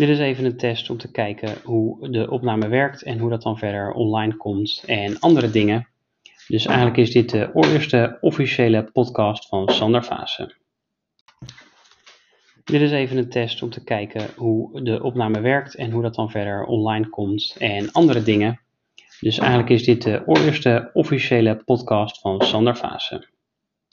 Dit is even een test om te kijken hoe de opname werkt en hoe dat dan verder online komt en andere dingen. Dus eigenlijk is dit de eerste officiële podcast van Sander Vaassen. Dit is even een test om te kijken hoe de opname werkt en hoe dat dan verder online komt en andere dingen. Dus eigenlijk is dit de eerste officiële podcast van Sander Vaassen.